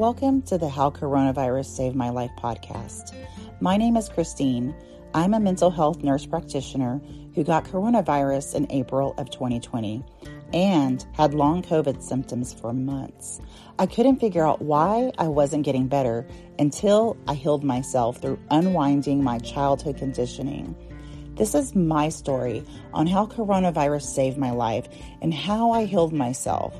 Welcome to the How Coronavirus Saved My Life podcast. My name is Christine. I'm a mental health nurse practitioner who got coronavirus in April of 2020 and had long COVID symptoms for months. I couldn't figure out why I wasn't getting better until I healed myself through unwinding my childhood conditioning. This is my story on how coronavirus saved my life and how I healed myself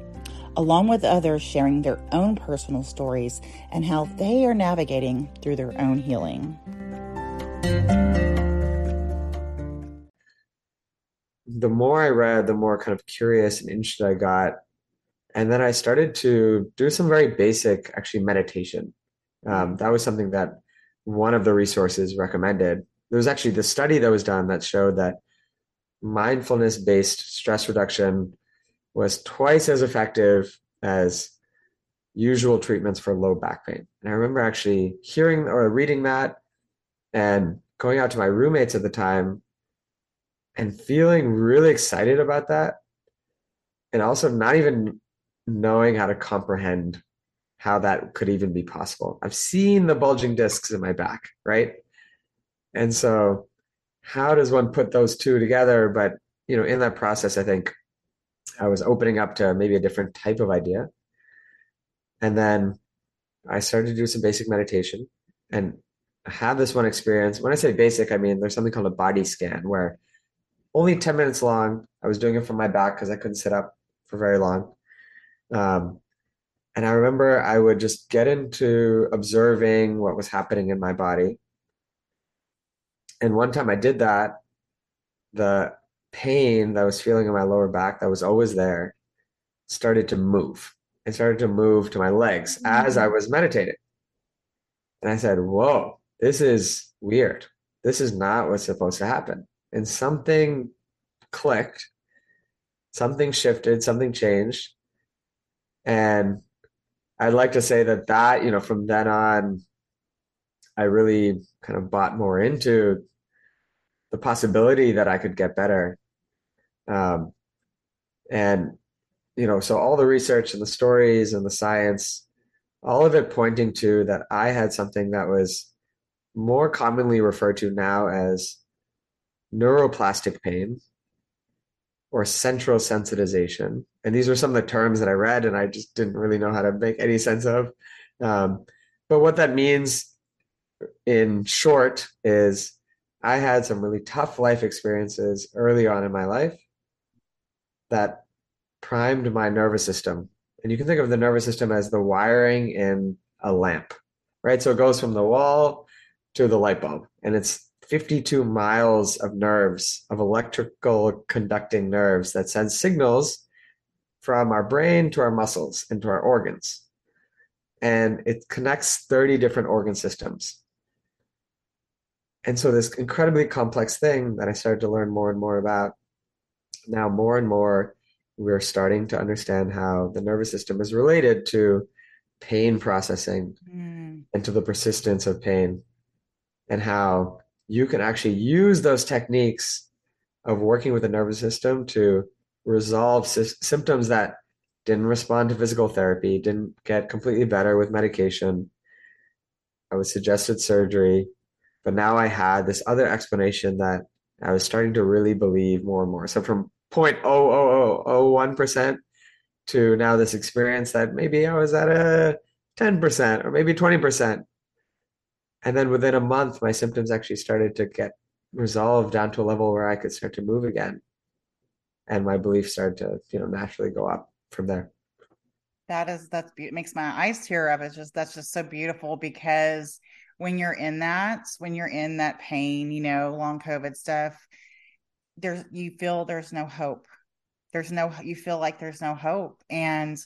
along with others sharing their own personal stories and how they are navigating through their own healing. The more I read, the more kind of curious and interested I got. And then I started to do some very basic, actually, meditation. Um, that was something that one of the resources recommended. There was actually the study that was done that showed that mindfulness based stress reduction was twice as effective as usual treatments for low back pain. And I remember actually hearing or reading that and going out to my roommates at the time and feeling really excited about that. And also not even knowing how to comprehend how that could even be possible. I've seen the bulging discs in my back, right? And so how does one put those two together? But you know, in that process, I think I was opening up to maybe a different type of idea. And then I started to do some basic meditation and have this one experience. When I say basic, I mean there's something called a body scan where only 10 minutes long. I was doing it from my back because I couldn't sit up for very long. Um, and I remember I would just get into observing what was happening in my body. And one time I did that, the pain that I was feeling in my lower back that was always there started to move. It started to move to my legs mm-hmm. as I mm. was meditating. And I said, Whoa, this is weird. This is not what's supposed to happen. And something clicked, something shifted, something changed. And I'd like to say that that, you know, from then on, I really kind of bought more into the possibility that I could get better. Um, and, you know, so all the research and the stories and the science, all of it pointing to that I had something that was more commonly referred to now as neuroplastic pain or central sensitization. And these were some of the terms that I read and I just didn't really know how to make any sense of. Um, but what that means in short is I had some really tough life experiences early on in my life that primed my nervous system. And you can think of the nervous system as the wiring in a lamp, right? So it goes from the wall to the light bulb, and it's 52 miles of nerves, of electrical conducting nerves that send signals from our brain to our muscles and to our organs. And it connects 30 different organ systems. And so, this incredibly complex thing that I started to learn more and more about, now more and more, we're starting to understand how the nervous system is related to pain processing mm. and to the persistence of pain, and how you can actually use those techniques of working with the nervous system to resolve sy- symptoms that didn't respond to physical therapy, didn't get completely better with medication. I was suggested surgery but now I had this other explanation that I was starting to really believe more and more. So from 0.00001% to now this experience that maybe I was at a 10% or maybe 20%. And then within a month, my symptoms actually started to get resolved down to a level where I could start to move again. And my beliefs started to, you know, naturally go up from there. That is, that's, be- makes my eyes tear up. It's just, that's just so beautiful because when you're in that, when you're in that pain, you know, long COVID stuff, there's you feel there's no hope. There's no you feel like there's no hope. And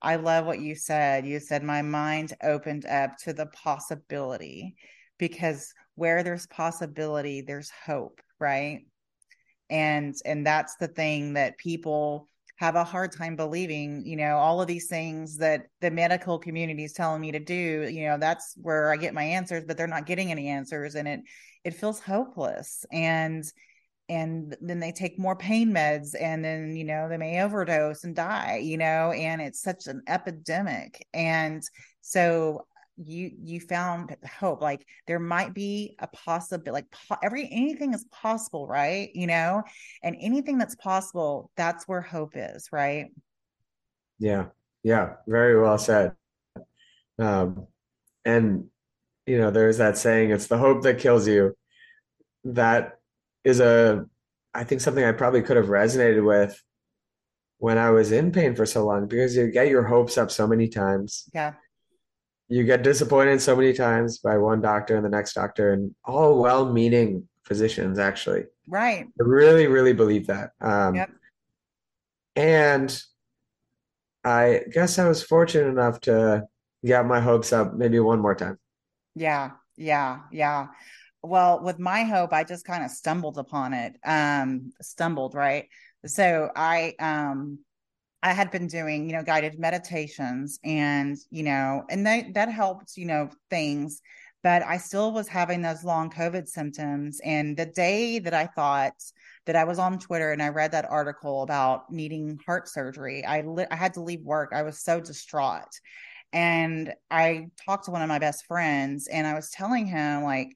I love what you said. You said my mind opened up to the possibility because where there's possibility, there's hope, right? And and that's the thing that people have a hard time believing you know all of these things that the medical community is telling me to do you know that's where i get my answers but they're not getting any answers and it it feels hopeless and and then they take more pain meds and then you know they may overdose and die you know and it's such an epidemic and so you you found hope like there might be a possibility like po- every anything is possible right? You know? And anything that's possible that's where hope is right? Yeah. Yeah. Very well said. Um and you know there's that saying it's the hope that kills you. That is a i think something i probably could have resonated with when i was in pain for so long because you get your hopes up so many times. Yeah you get disappointed so many times by one doctor and the next doctor and all well-meaning physicians actually. Right. I really really believe that. Um, yep. and i guess i was fortunate enough to get my hopes up maybe one more time. Yeah yeah yeah. Well with my hope i just kind of stumbled upon it. Um stumbled right? So i um I had been doing, you know, guided meditations and, you know, and that that helped, you know, things, but I still was having those long COVID symptoms. And the day that I thought that I was on Twitter and I read that article about needing heart surgery, I li- I had to leave work. I was so distraught. And I talked to one of my best friends and I was telling him like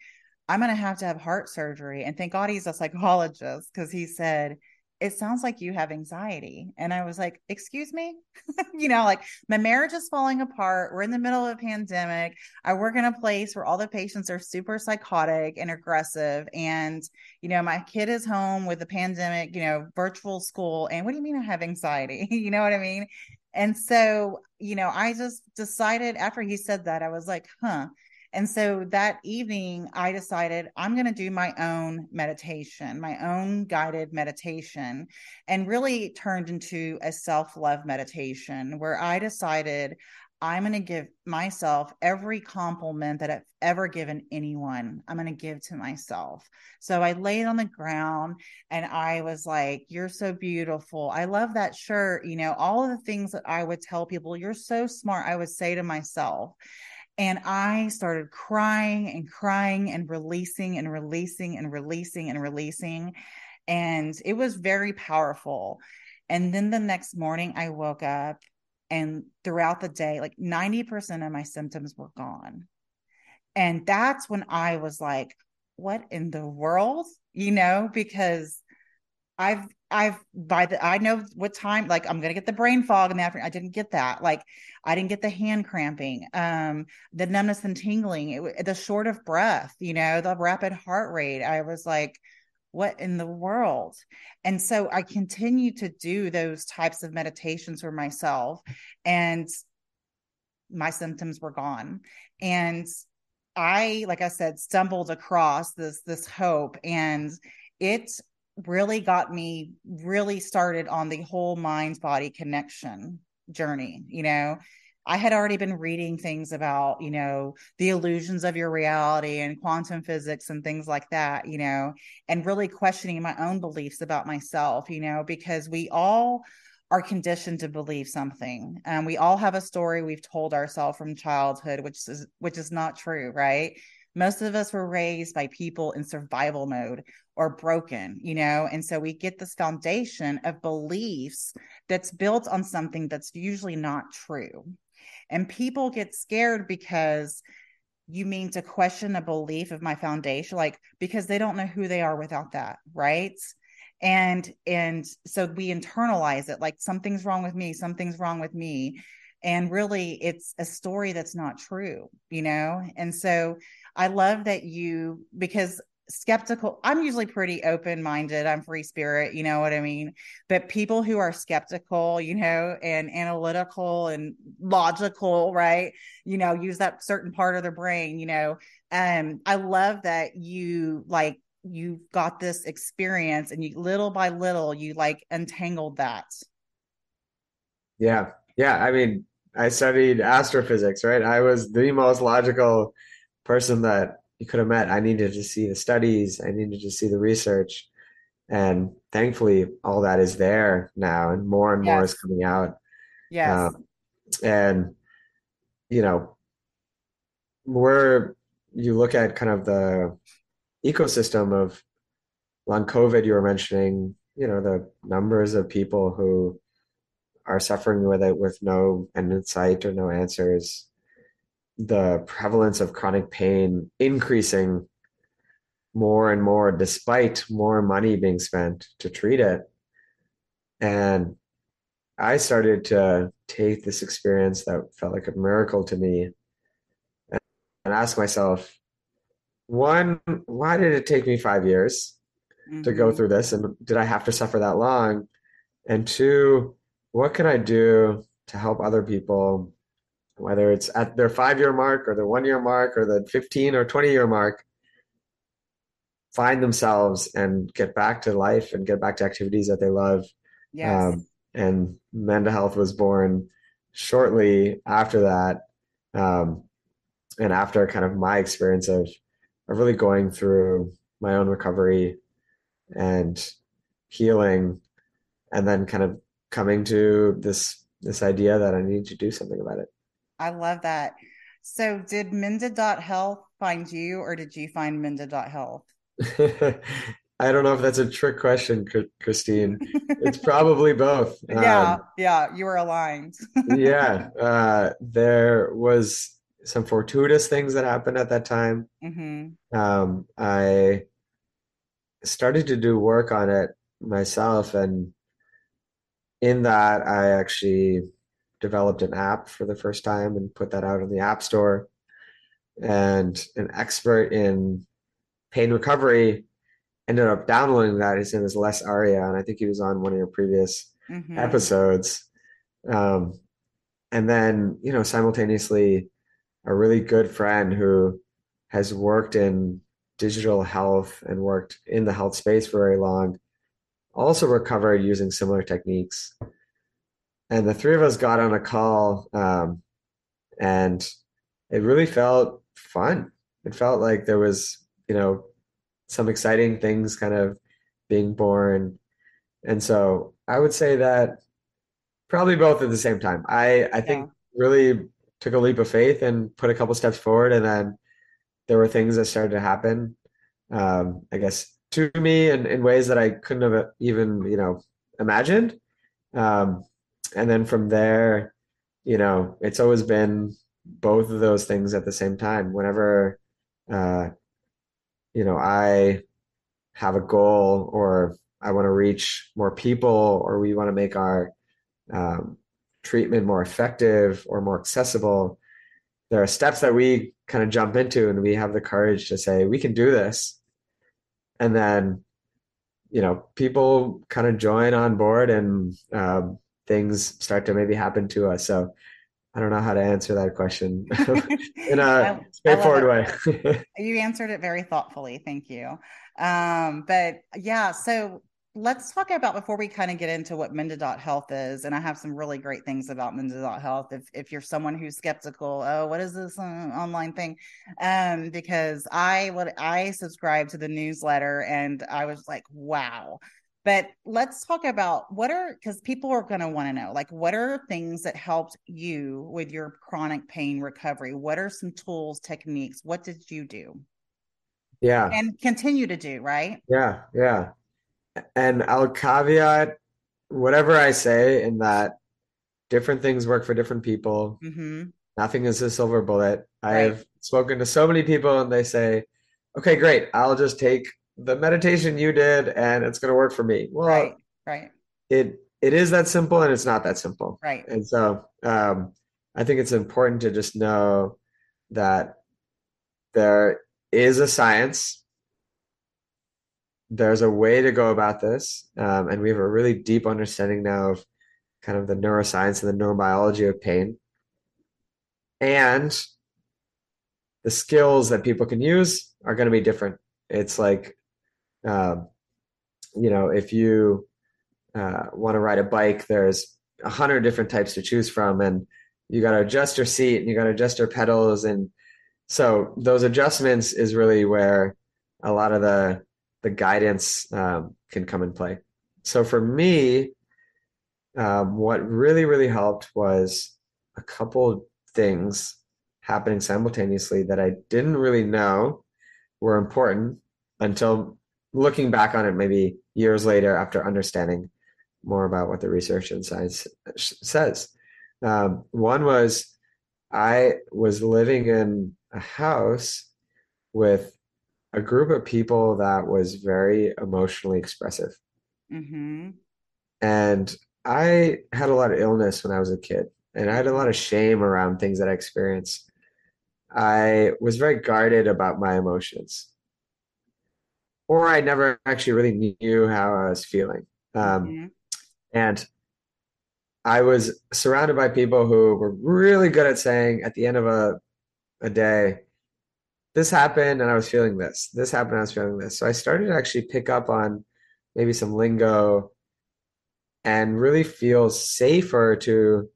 I'm going to have to have heart surgery. And thank God he's a psychologist because he said, it sounds like you have anxiety. And I was like, excuse me? you know, like my marriage is falling apart. We're in the middle of a pandemic. I work in a place where all the patients are super psychotic and aggressive. And, you know, my kid is home with the pandemic, you know, virtual school. And what do you mean I have anxiety? you know what I mean? And so, you know, I just decided after he said that, I was like, huh and so that evening, I decided I'm going to do my own meditation, my own guided meditation, and really turned into a self love meditation where I decided I'm going to give myself every compliment that I've ever given anyone. I'm going to give to myself. So I laid on the ground and I was like, You're so beautiful. I love that shirt. You know, all of the things that I would tell people, You're so smart. I would say to myself. And I started crying and crying and releasing and releasing and releasing and releasing. And it was very powerful. And then the next morning, I woke up and throughout the day, like 90% of my symptoms were gone. And that's when I was like, what in the world? You know, because I've I've by the I know what time like I'm gonna get the brain fog in the afternoon. I didn't get that. Like I didn't get the hand cramping, um, the numbness and tingling, it, the short of breath, you know, the rapid heart rate. I was like, what in the world? And so I continue to do those types of meditations for myself, and my symptoms were gone. And I, like I said, stumbled across this this hope and it really got me really started on the whole mind body connection journey you know? I had already been reading things about you know the illusions of your reality and quantum physics and things like that you know and really questioning my own beliefs about myself you know because we all are conditioned to believe something. And we all have a story we've told ourselves from childhood which is which is not true right most of us were raised by people in survival mode or broken, you know? And so we get this foundation of beliefs that's built on something that's usually not true. And people get scared because you mean to question a belief of my foundation, like because they don't know who they are without that, right? And and so we internalize it like something's wrong with me, something's wrong with me. And really it's a story that's not true, you know? And so I love that you because skeptical i'm usually pretty open minded i'm free spirit you know what i mean? But people who are skeptical you know and analytical and logical right? You know use that certain part of their brain you know? Um i love that you like you've got this experience and you little by little you like untangled that. Yeah. Yeah i mean i studied astrophysics right? I was the most logical person that you could have met. I needed to see the studies, I needed to see the research. And thankfully, all that is there now, and more and yes. more is coming out. Yes. Um, and, you know, where you look at kind of the ecosystem of long COVID, you were mentioning, you know, the numbers of people who are suffering with it with no end in sight or no answers, the prevalence of chronic pain increasing more and more despite more money being spent to treat it. And I started to take this experience that felt like a miracle to me and, and ask myself, one, why did it take me five years mm-hmm. to go mm-hmm. through this? And did I have to suffer that long? And two, what can I do to help other people, whether it's at their five year mark or the one year mark or the 15 or 20 year mark, find themselves and get back to life and get back to activities that they love. Yes. Um, and Menda Health was born shortly after that. Um, and after kind of my experience of, of really going through my own recovery and healing and then kind of coming to this this idea that I need to do something about it. I love that. So did Menda.health find you or did you find Menda.health? I don't know if that's a trick question, Christine. It's probably both. yeah, um, yeah, you were aligned. yeah, uh, there was some fortuitous things that happened at that time. Mm-hmm. Um, I started to do work on it myself, and in that, I actually developed an app for the first time and put that out in the App Store. And an expert in pain recovery ended up downloading that. His name is Les Aria, and I think he was on one of your previous mm-hmm. episodes. Um, and then, you know, simultaneously, a really good friend who has worked in digital health and worked in the health space for very long also recovered using similar techniques. And the three of us got on a call, um, and it really felt fun. It felt like there was, you know, some exciting things kind of being born. And so I would say that probably both at the same time. I, I think yeah. really took a leap of faith and put a couple steps forward. And then there were things that started to happen, um, I guess, to me in, in ways that I couldn't have even, you know, imagined. Um, and then from there, you know, it's always been both of those things at the same time. Whenever, uh, you know, I have a goal or I want to reach more people or we want to make our um, treatment more effective or more accessible, there are steps that we kind of jump into and we have the courage to say, we can do this. And then, you know, people kind of join on board and um, things start to maybe happen to us. So I don't know how to answer that question in a I, straightforward I way. you answered it very thoughtfully. Thank you. Um, but yeah, so let's talk about before we kind of get into what Menda.health is. And I have some really great things about Menda.health. If, if you're someone who's skeptical, oh, what is this uh, online thing? Um, because I, what I subscribe to the newsletter and I was like, wow, but let's talk about what are because people are going to want to know like what are things that helped you with your chronic pain recovery? What are some tools, techniques? What did you do? Yeah. And continue to do, right? Yeah. Yeah. And I'll caveat whatever I say in that different things work for different people. Mm-hmm. Nothing is a silver bullet. Right. I've spoken to so many people and they say, okay, great. I'll just take the meditation you did and it's going to work for me. Well, right, right. It it is that simple and it's not that simple. Right. And so um, I think it's important to just know that there is a science. There's a way to go about this, um, and we have a really deep understanding now of kind of the neuroscience and the neurobiology of pain, and the skills that people can use are going to be different. It's like um, you know, if you uh, want to ride a bike, there's a hundred different types to choose from, and you got to adjust your seat and you got to adjust your pedals, and so those adjustments is really where a lot of the the guidance um, can come in play. So for me, um, what really really helped was a couple things happening simultaneously that I didn't really know were important until looking back on it maybe years later after understanding more about what the research and science says. Um, one was I was living in a house with a group of people that was very emotionally expressive. Mm-hmm. And I had a lot of illness when I was a kid, and I had a lot of shame around things that I experienced. I was very guarded about my emotions, or I never actually really knew how I was feeling. Um, Mm-hmm. and I was surrounded by people who were really good at saying at the end of a, a day, this happened and I was feeling this. This happened and I was feeling this. So I started to actually pick up on maybe some lingo and really feel safer to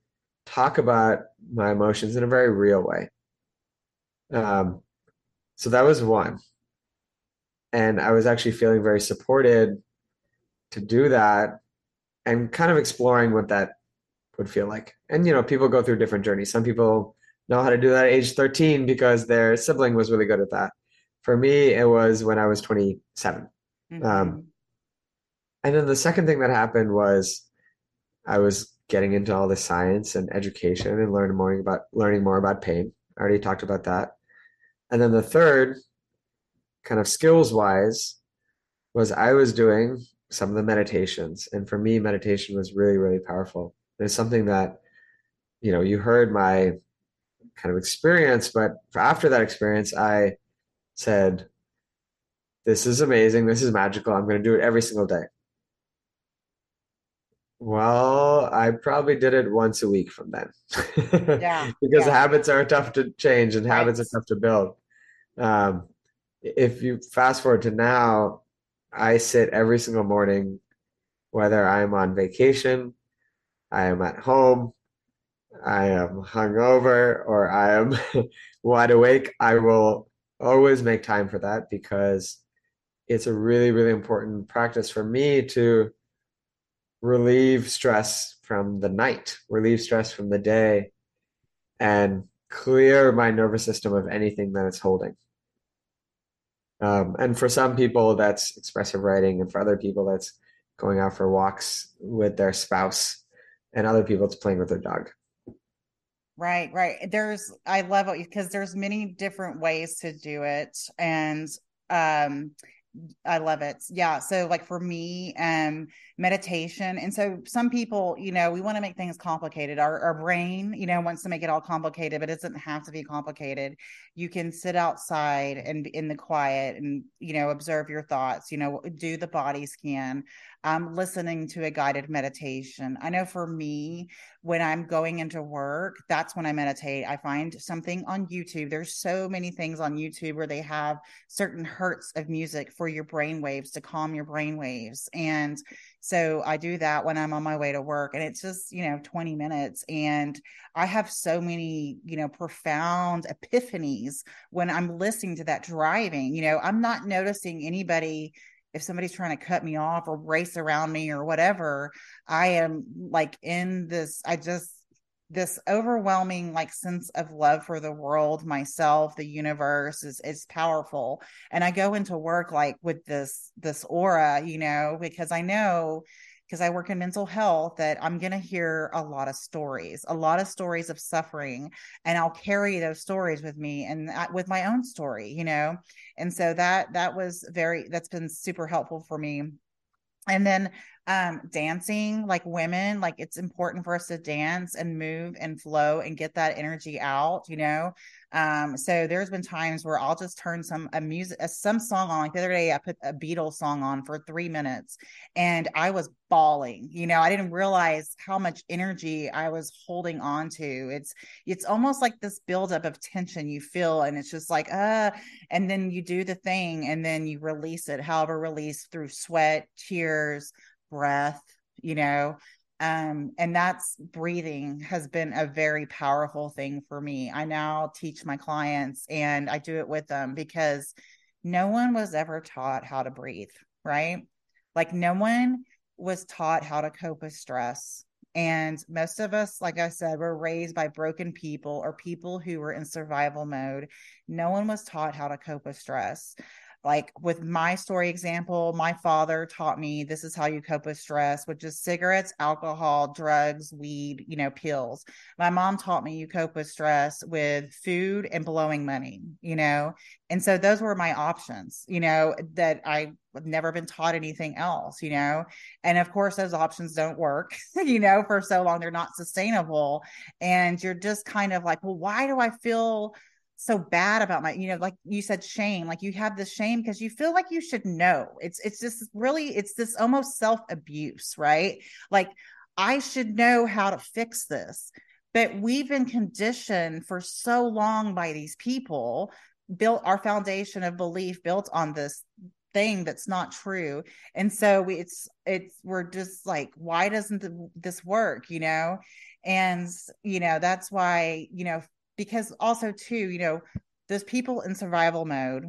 talk about my emotions in a very real way. Um, so that was one. And I was actually feeling very supported to do that and kind of exploring what that would feel like. And, you know, people go through different journeys. Some people know how to do that at age 13 because their sibling was really good at that. For me, it was when I was 27. Mm-hmm. Um, and then the second thing that happened was I was getting into all the science and education and learning more about learning more about pain. I already talked about that. And then the third, kind of skills wise, was I was doing some of the meditations. And for me, meditation was really, really powerful. It's something that, you know, you heard my kind of experience, but after that experience, I said, This is amazing. This is magical. I'm going to do it every single day. Well, I probably did it once a week from then Yeah. because Yeah. habits are tough to change and Right. habits are tough to build. Um, if you fast forward to now, I sit every single morning, whether I'm on vacation, I am at home, I am hungover, or I am wide awake, I will always make time for that because it's a really, really important practice for me to relieve stress from the night, relieve stress from the day, and clear my nervous system of anything that it's holding. Um, and for some people, that's expressive writing, and for other people, that's going out for walks with their spouse, and other people, it's playing with their dog. Right, right. There's I love it because there's many different ways to do it and um I love it. Yeah. So like for me, um, meditation. And so some people, you know, we want to make things complicated. Our our brain, you know, wants to make it all complicated, but it doesn't have to be complicated. You can sit outside and in the quiet and, you know, observe your thoughts, you know, do the body scan. Um, listening to a guided meditation. I know for me, when I'm going into work, that's when I meditate. I find something on YouTube. There's so many things on YouTube where they have certain hertz of music for your brain waves to calm your brain waves. And so I do that when I'm on my way to work and it's just, you know, 20 minutes. And I have so many, you know, profound epiphanies when I'm listening to that driving. You know, I'm not noticing anybody if somebody's trying to cut me off or race around me or whatever, I am like in this, I just, this overwhelming like sense of love for the world, myself, the universe is is powerful. And I go into work like with this this aura, you know, because I know because I work in mental health that I'm going to hear a lot of stories, a lot of stories of suffering, and I'll carry those stories with me and with my own story, you know. And so that that was very that's been super helpful for me. And then um dancing like women like it's important for us to dance and move and flow and get that energy out you know? Um so there's been times where i'll just turn some a music a, some song on like the other day i put a beatles song on for three minutes and i was bawling you know? I didn't realize how much energy i was holding on to. It's it's almost like this buildup of tension you feel and it's just like uh and then you do the thing and then you release it however release through sweat tears breath, you know. Um, and that's breathing has been a very powerful thing for me. I now teach my clients and I do it with them because no one was ever taught how to breathe, right? Like, no one was taught how to cope with stress. And most of us, like I said, were raised by broken people or people who were in survival mode. No one was taught how to cope with stress like with my story example, my father taught me this is how you cope with stress, which is cigarettes, alcohol, drugs, weed, you know, pills. My mom taught me you cope with stress with food and blowing money, you know. And so those were my options, you know, that I have never been taught anything else, you know. And of course, those options don't work, you know, for so long. They're not sustainable. And you're just kind of like, well, why do I feel so bad about my you know like you said shame like you have this shame because you feel like you should know. It's it's just really it's this almost self abuse right? Like i should know how to fix this. But we've been conditioned for so long by these people built our foundation of belief built on this thing that's not true. And so we, it's it's we're just like why doesn't the, this work? you know? And you know that's why you know because also too you know those people in survival mode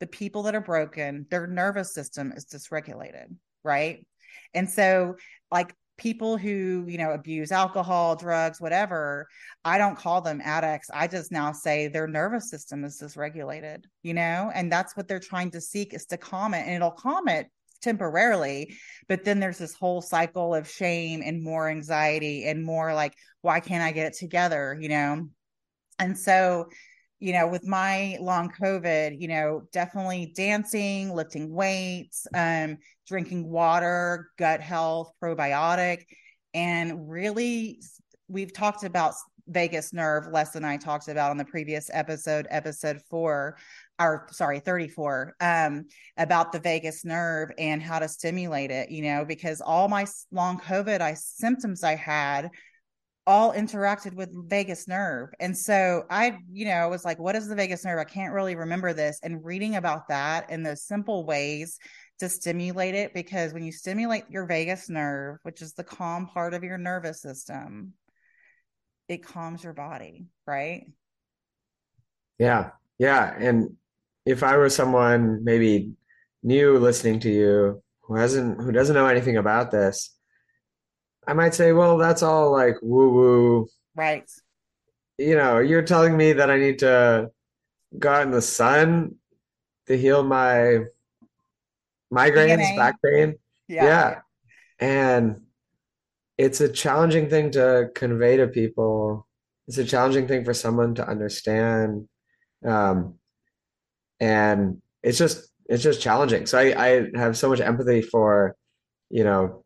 the people that are broken their nervous system is dysregulated right? And so like people who you know abuse alcohol drugs whatever i don't call them addicts. I just now say their nervous system is dysregulated you know? And that's what they're trying to seek is to calm it and it'll calm it temporarily but then there's this whole cycle of shame and more anxiety and more like why can't i get it together you know and so, you know, with my long COVID, you know, definitely dancing, lifting weights, um, drinking water, gut health, probiotic, and really, we've talked about vagus nerve Les and I talked about on the previous episode, episode four, or sorry, 34, um, about the vagus nerve and how to stimulate it, you know, because all my long COVID I symptoms I had all interacted with vagus nerve. And so I, you know, was like, what is the vagus nerve? I can't really remember this. And reading about that and those simple ways to stimulate it, because when you stimulate your vagus nerve, which is the calm part of your nervous system, it calms your body, right? Yeah. Yeah. And if I were someone maybe new listening to you who hasn't, who doesn't know anything about this, I might say, well, that's all like woo woo. Right. You know, you're telling me that I need to go out in the sun to heal my migraines, DNA. back pain. Yeah. yeah. And it's a challenging thing to convey to people. It's a challenging thing for someone to understand. Um, and it's just it's just challenging. So I, I have so much empathy for, you know,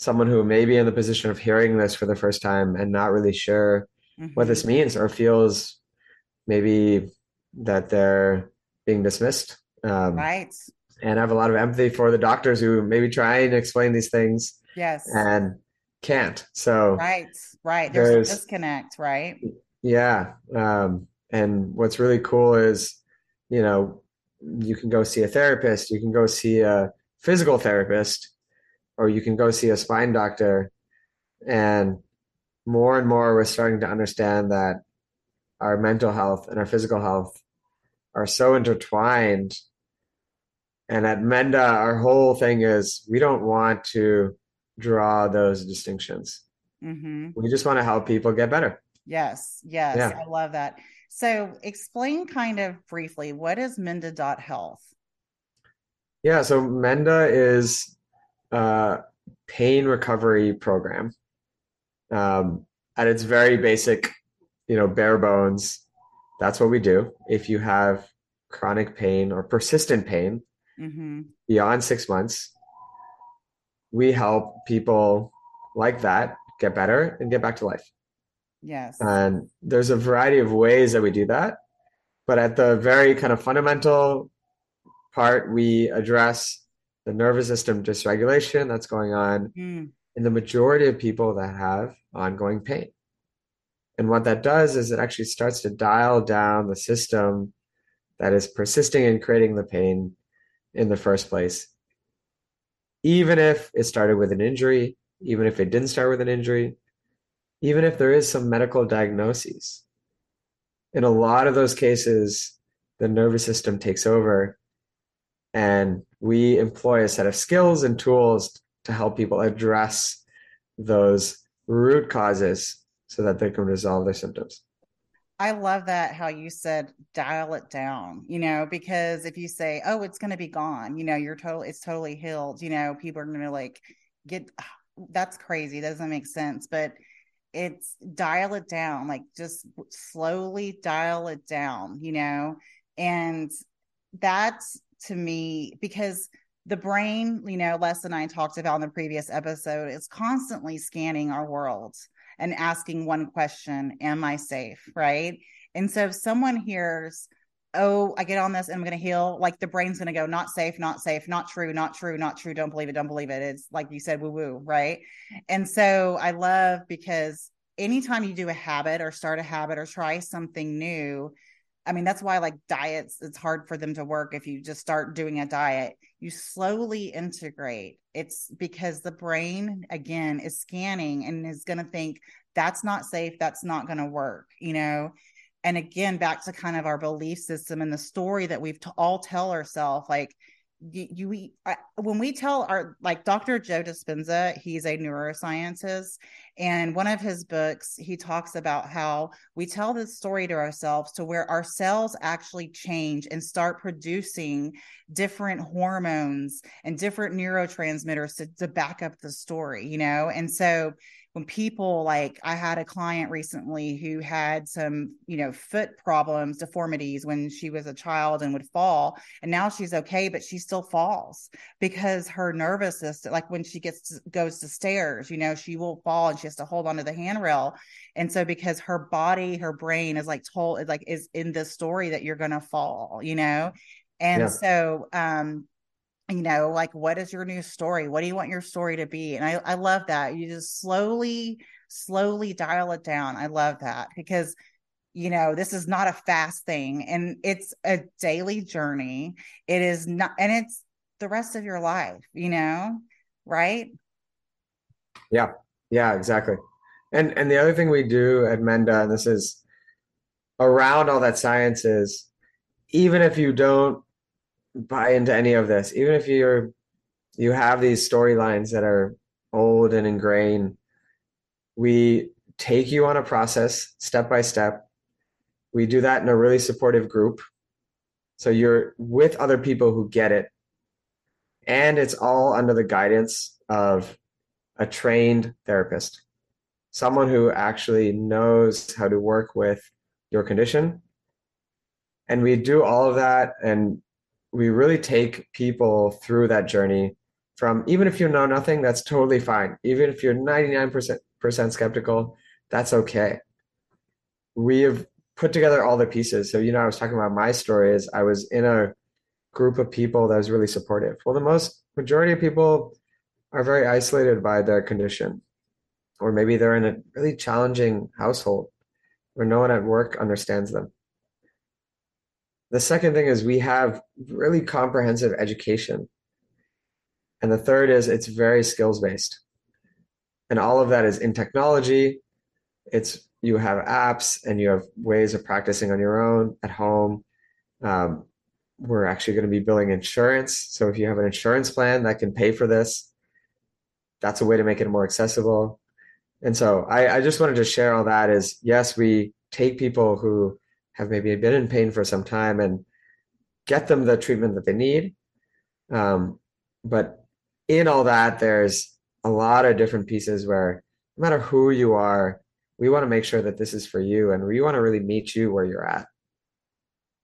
someone who may be in the position of hearing this for the first time and not really sure mm-hmm. what this means or feels maybe that they're being dismissed. Um, right. And I have a lot of empathy for the doctors who maybe try and explain these things. Yes. And can't. So right, right. There's, there's a disconnect, right? Yeah. Um, and what's really cool is, you know, you can go see a therapist, you can go see a physical therapist, or you can go see a spine doctor. And more and more, we're starting to understand that our mental health and our physical health are so intertwined. And at Menda, our whole thing is we don't want to draw those distinctions. Mm-hmm. We just want to help people get better. Yes, yes, yeah. I love that. So, explain kind of briefly what is Menda Health. Yeah, so Menda is uh, pain recovery program. Um, at its very basic, you know, bare bones, that's what we do. If you have chronic pain or persistent pain mm-hmm. beyond six months, we help people like that get better and get back to life. Yes. And there's a variety of ways that we do that. But at the very kind of fundamental part, we address the nervous system dysregulation that's going on mm. in the majority of people that have ongoing pain. And what that does is it actually starts to dial down the system that is persisting and creating the pain in the first place. Even if it started with an injury, even if it didn't start with an injury, even if there is some medical diagnoses. In a lot of those cases, the nervous system takes over and we employ a set of skills and tools to help people address those root causes so that they can resolve their symptoms. I love that how you said dial it down, you know, because if you say, oh, it's going to be gone, you know, you're totally, it's totally healed, you know, people are going to like get, that's crazy. That doesn't make sense. But it's dial it down, like just slowly dial it down, you know, and that's to me because the brain, you know, Les and I talked about in the previous episode, is constantly scanning our world and asking one question Am I safe? Right. And so if someone hears, Oh, I get on this and I'm going to heal, like the brain's going to go, Not safe, not safe, not true, not true, not true. Don't believe it, don't believe it. It's like you said, woo woo. Right. And so I love because anytime you do a habit or start a habit or try something new, I mean, that's why like diets, it's hard for them to work if you just start doing a diet. You slowly integrate. It's because the brain, again, is scanning and is going to think that's not safe. That's not going to work, you know? And again, back to kind of our belief system and the story that we've t- all tell ourselves like, you, I, when we tell our like Dr. Joe Dispenza, he's a neuroscientist, and one of his books, he talks about how we tell this story to ourselves to where our cells actually change and start producing different hormones and different neurotransmitters to, to back up the story, you know, and so when people like I had a client recently who had some, you know, foot problems, deformities when she was a child and would fall. And now she's okay, but she still falls because her nervous system, like when she gets to, goes to stairs, you know, she will fall and she has to hold onto the handrail. And so because her body, her brain is like told, like is in the story that you're gonna fall, you know? And yeah. so um you know like what is your new story? What do you want your story to be? And i i love that. You just slowly slowly dial it down. I love that because you know this is not a fast thing and it's a daily journey. It is not and it's the rest of your life you know right? Yeah. Yeah exactly. And and the other thing we do at menda and this is around all that science is even if you don't buy into any of this. Even if you're you have these storylines that are old and ingrained we take you on a process step by step. We do that in a really supportive group. So you're with other people who get it. And it's all under the guidance of a trained therapist. Someone who actually knows how to work with your condition. And we do all of that and we really take people through that journey from even if you know nothing, that's totally fine. Even if you're 99% skeptical, that's okay. We have put together all the pieces. So, you know, I was talking about my story is I was in a group of people that was really supportive. Well, the most majority of people are very isolated by their condition, or maybe they're in a really challenging household where no one at work understands them. The second thing is we have really comprehensive education. And the third is it's very skills based. And all of that is in technology. It's you have apps and you have ways of practicing on your own at home. Um, we're actually going to be billing insurance. So if you have an insurance plan that can pay for this, that's a way to make it more accessible. And so I, I just wanted to share all that is yes, we take people who have maybe been in pain for some time and get them the treatment that they need. Um, but in all that, there's a lot of different pieces where no matter who you are, we want to make sure that this is for you and we want to really meet you where you're at.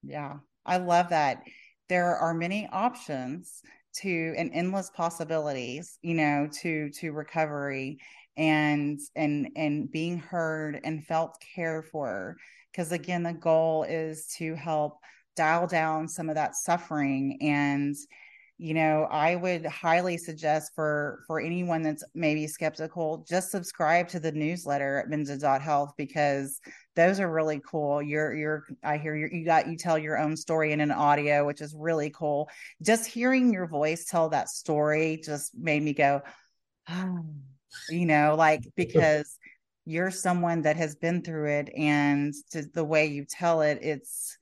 Yeah, I love that. There are many options to and endless possibilities, you know, to to recovery and and and being heard and felt cared for because again the goal is to help dial down some of that suffering. And you know i would highly suggest for for anyone that's maybe skeptical just subscribe to the newsletter at menda.health because those are really cool. You're you're i hear you you got you tell your own story in an audio which is really cool. Just hearing your voice tell that story just made me go oh, you know like because you're someone that has been through it and the way you tell it it's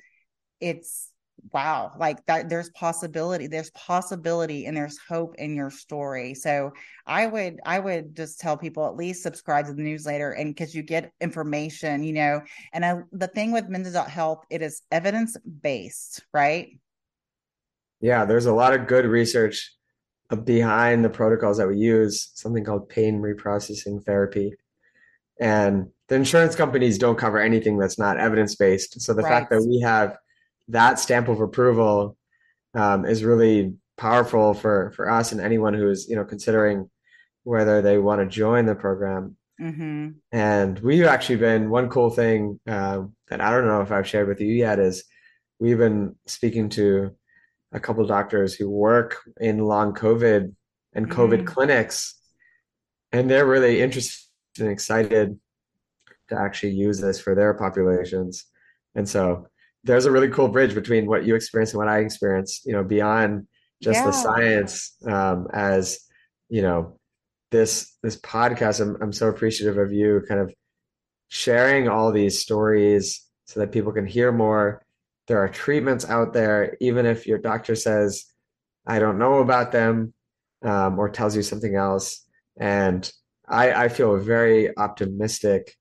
it's wow like that there's possibility there's possibility and there's hope in your story. So i would i would just tell people at least subscribe to the newsletter and because you get information you know. And I, the thing with Menda Health it is evidence based right? Yeah there's a lot of good research behind the protocols that we use something called pain reprocessing therapy and the insurance companies don't cover anything that's not evidence based so the right. fact that we have that stamp of approval um, is really powerful for for us and anyone who is you know considering whether they want to join the program. Mm-hmm. And we've actually been one cool thing uh, that I don't know if I've shared with you yet is we've been speaking to a couple doctors who work in long COVID and COVID mm-hmm. clinics, and they're really interested and excited to actually use this for their populations. And so there's a really cool bridge between what you experienced and what I experienced, you know, beyond just yeah. the science um, as, you know, this this podcast. I'm I'm so appreciative of you kind of sharing all these stories so that people can hear more. There are treatments out there, even if your doctor says, I don't know about them, um, or tells you something else. And I, I feel very optimistic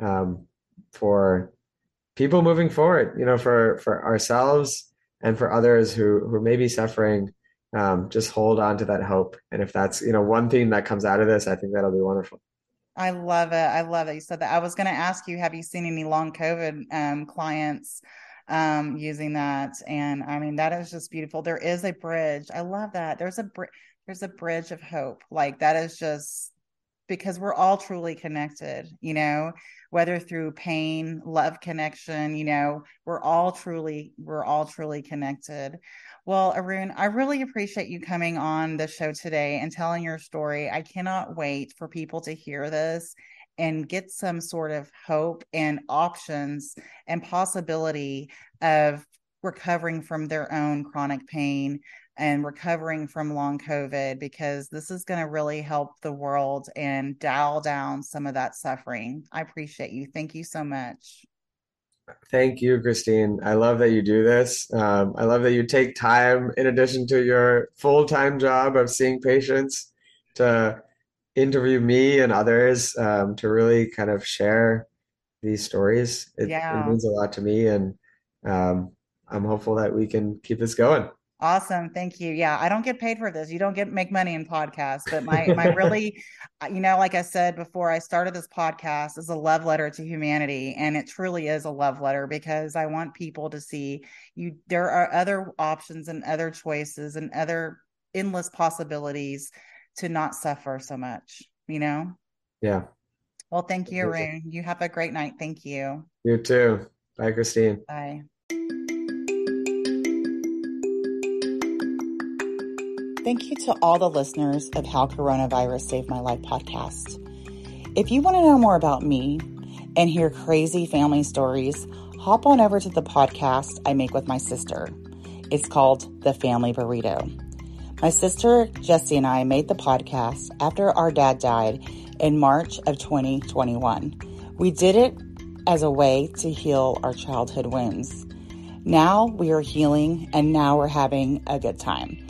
um, for people moving forward, you know, for for ourselves and for others who who may be suffering, um, just hold on to that hope. And if that's you know one thing that comes out of this, I think that'll be wonderful. I love it. I love it. You said that. I was going to ask you, have you seen any long COVID um, clients um, using that? And I mean, that is just beautiful. There is a bridge. I love that. There's a there's a bridge of hope. Like that is just because we're all truly connected, you know, whether through pain, love connection, you know, we're all truly, we're all truly connected. Well, Arun, I really appreciate you coming on the show today and telling your story. I cannot wait for people to hear this and get some sort of hope and options and possibility of recovering from their own chronic pain and recovering from long COVID because this is going to really help the world and dial down some of that suffering. I appreciate you. Thank you so much. Thank you, Christine. I love that you do this. Um, I love that you take time in addition to your full time job of seeing patients to interview me and others um, to really kind of share these stories. It, yeah. it means a lot to me, and um, I'm hopeful that we can keep this going. Awesome. Thank you. Yeah, I don't get paid for this. You don't get make money in podcasts, but my my really uh, you know, like I said before I started this podcast is a love letter to humanity and it truly is a love letter because I want people to see you there are other options and other choices and other endless possibilities to not suffer so much, you know? Yeah. Well, thank you, Arun. You have a great night. Thank you. You too. Bye, Christine. Bye. Thank you to all the listeners of How Coronavirus Saved My Life podcast. If you want to know more about me and hear crazy family stories, hop on over to the podcast I make with my sister. It's called The Family Burrito. My sister Jessie and I made the podcast after our dad died in March of 2021. We did it as a way to heal our childhood wounds. Now we are healing and now we're having a good time.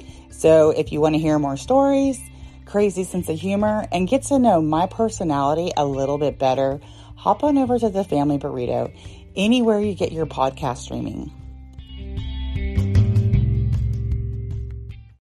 So if you want to hear more stories, crazy sense of humor, and get to know my personality a little bit better, hop on over to the Family Burrito anywhere you get your podcast streaming.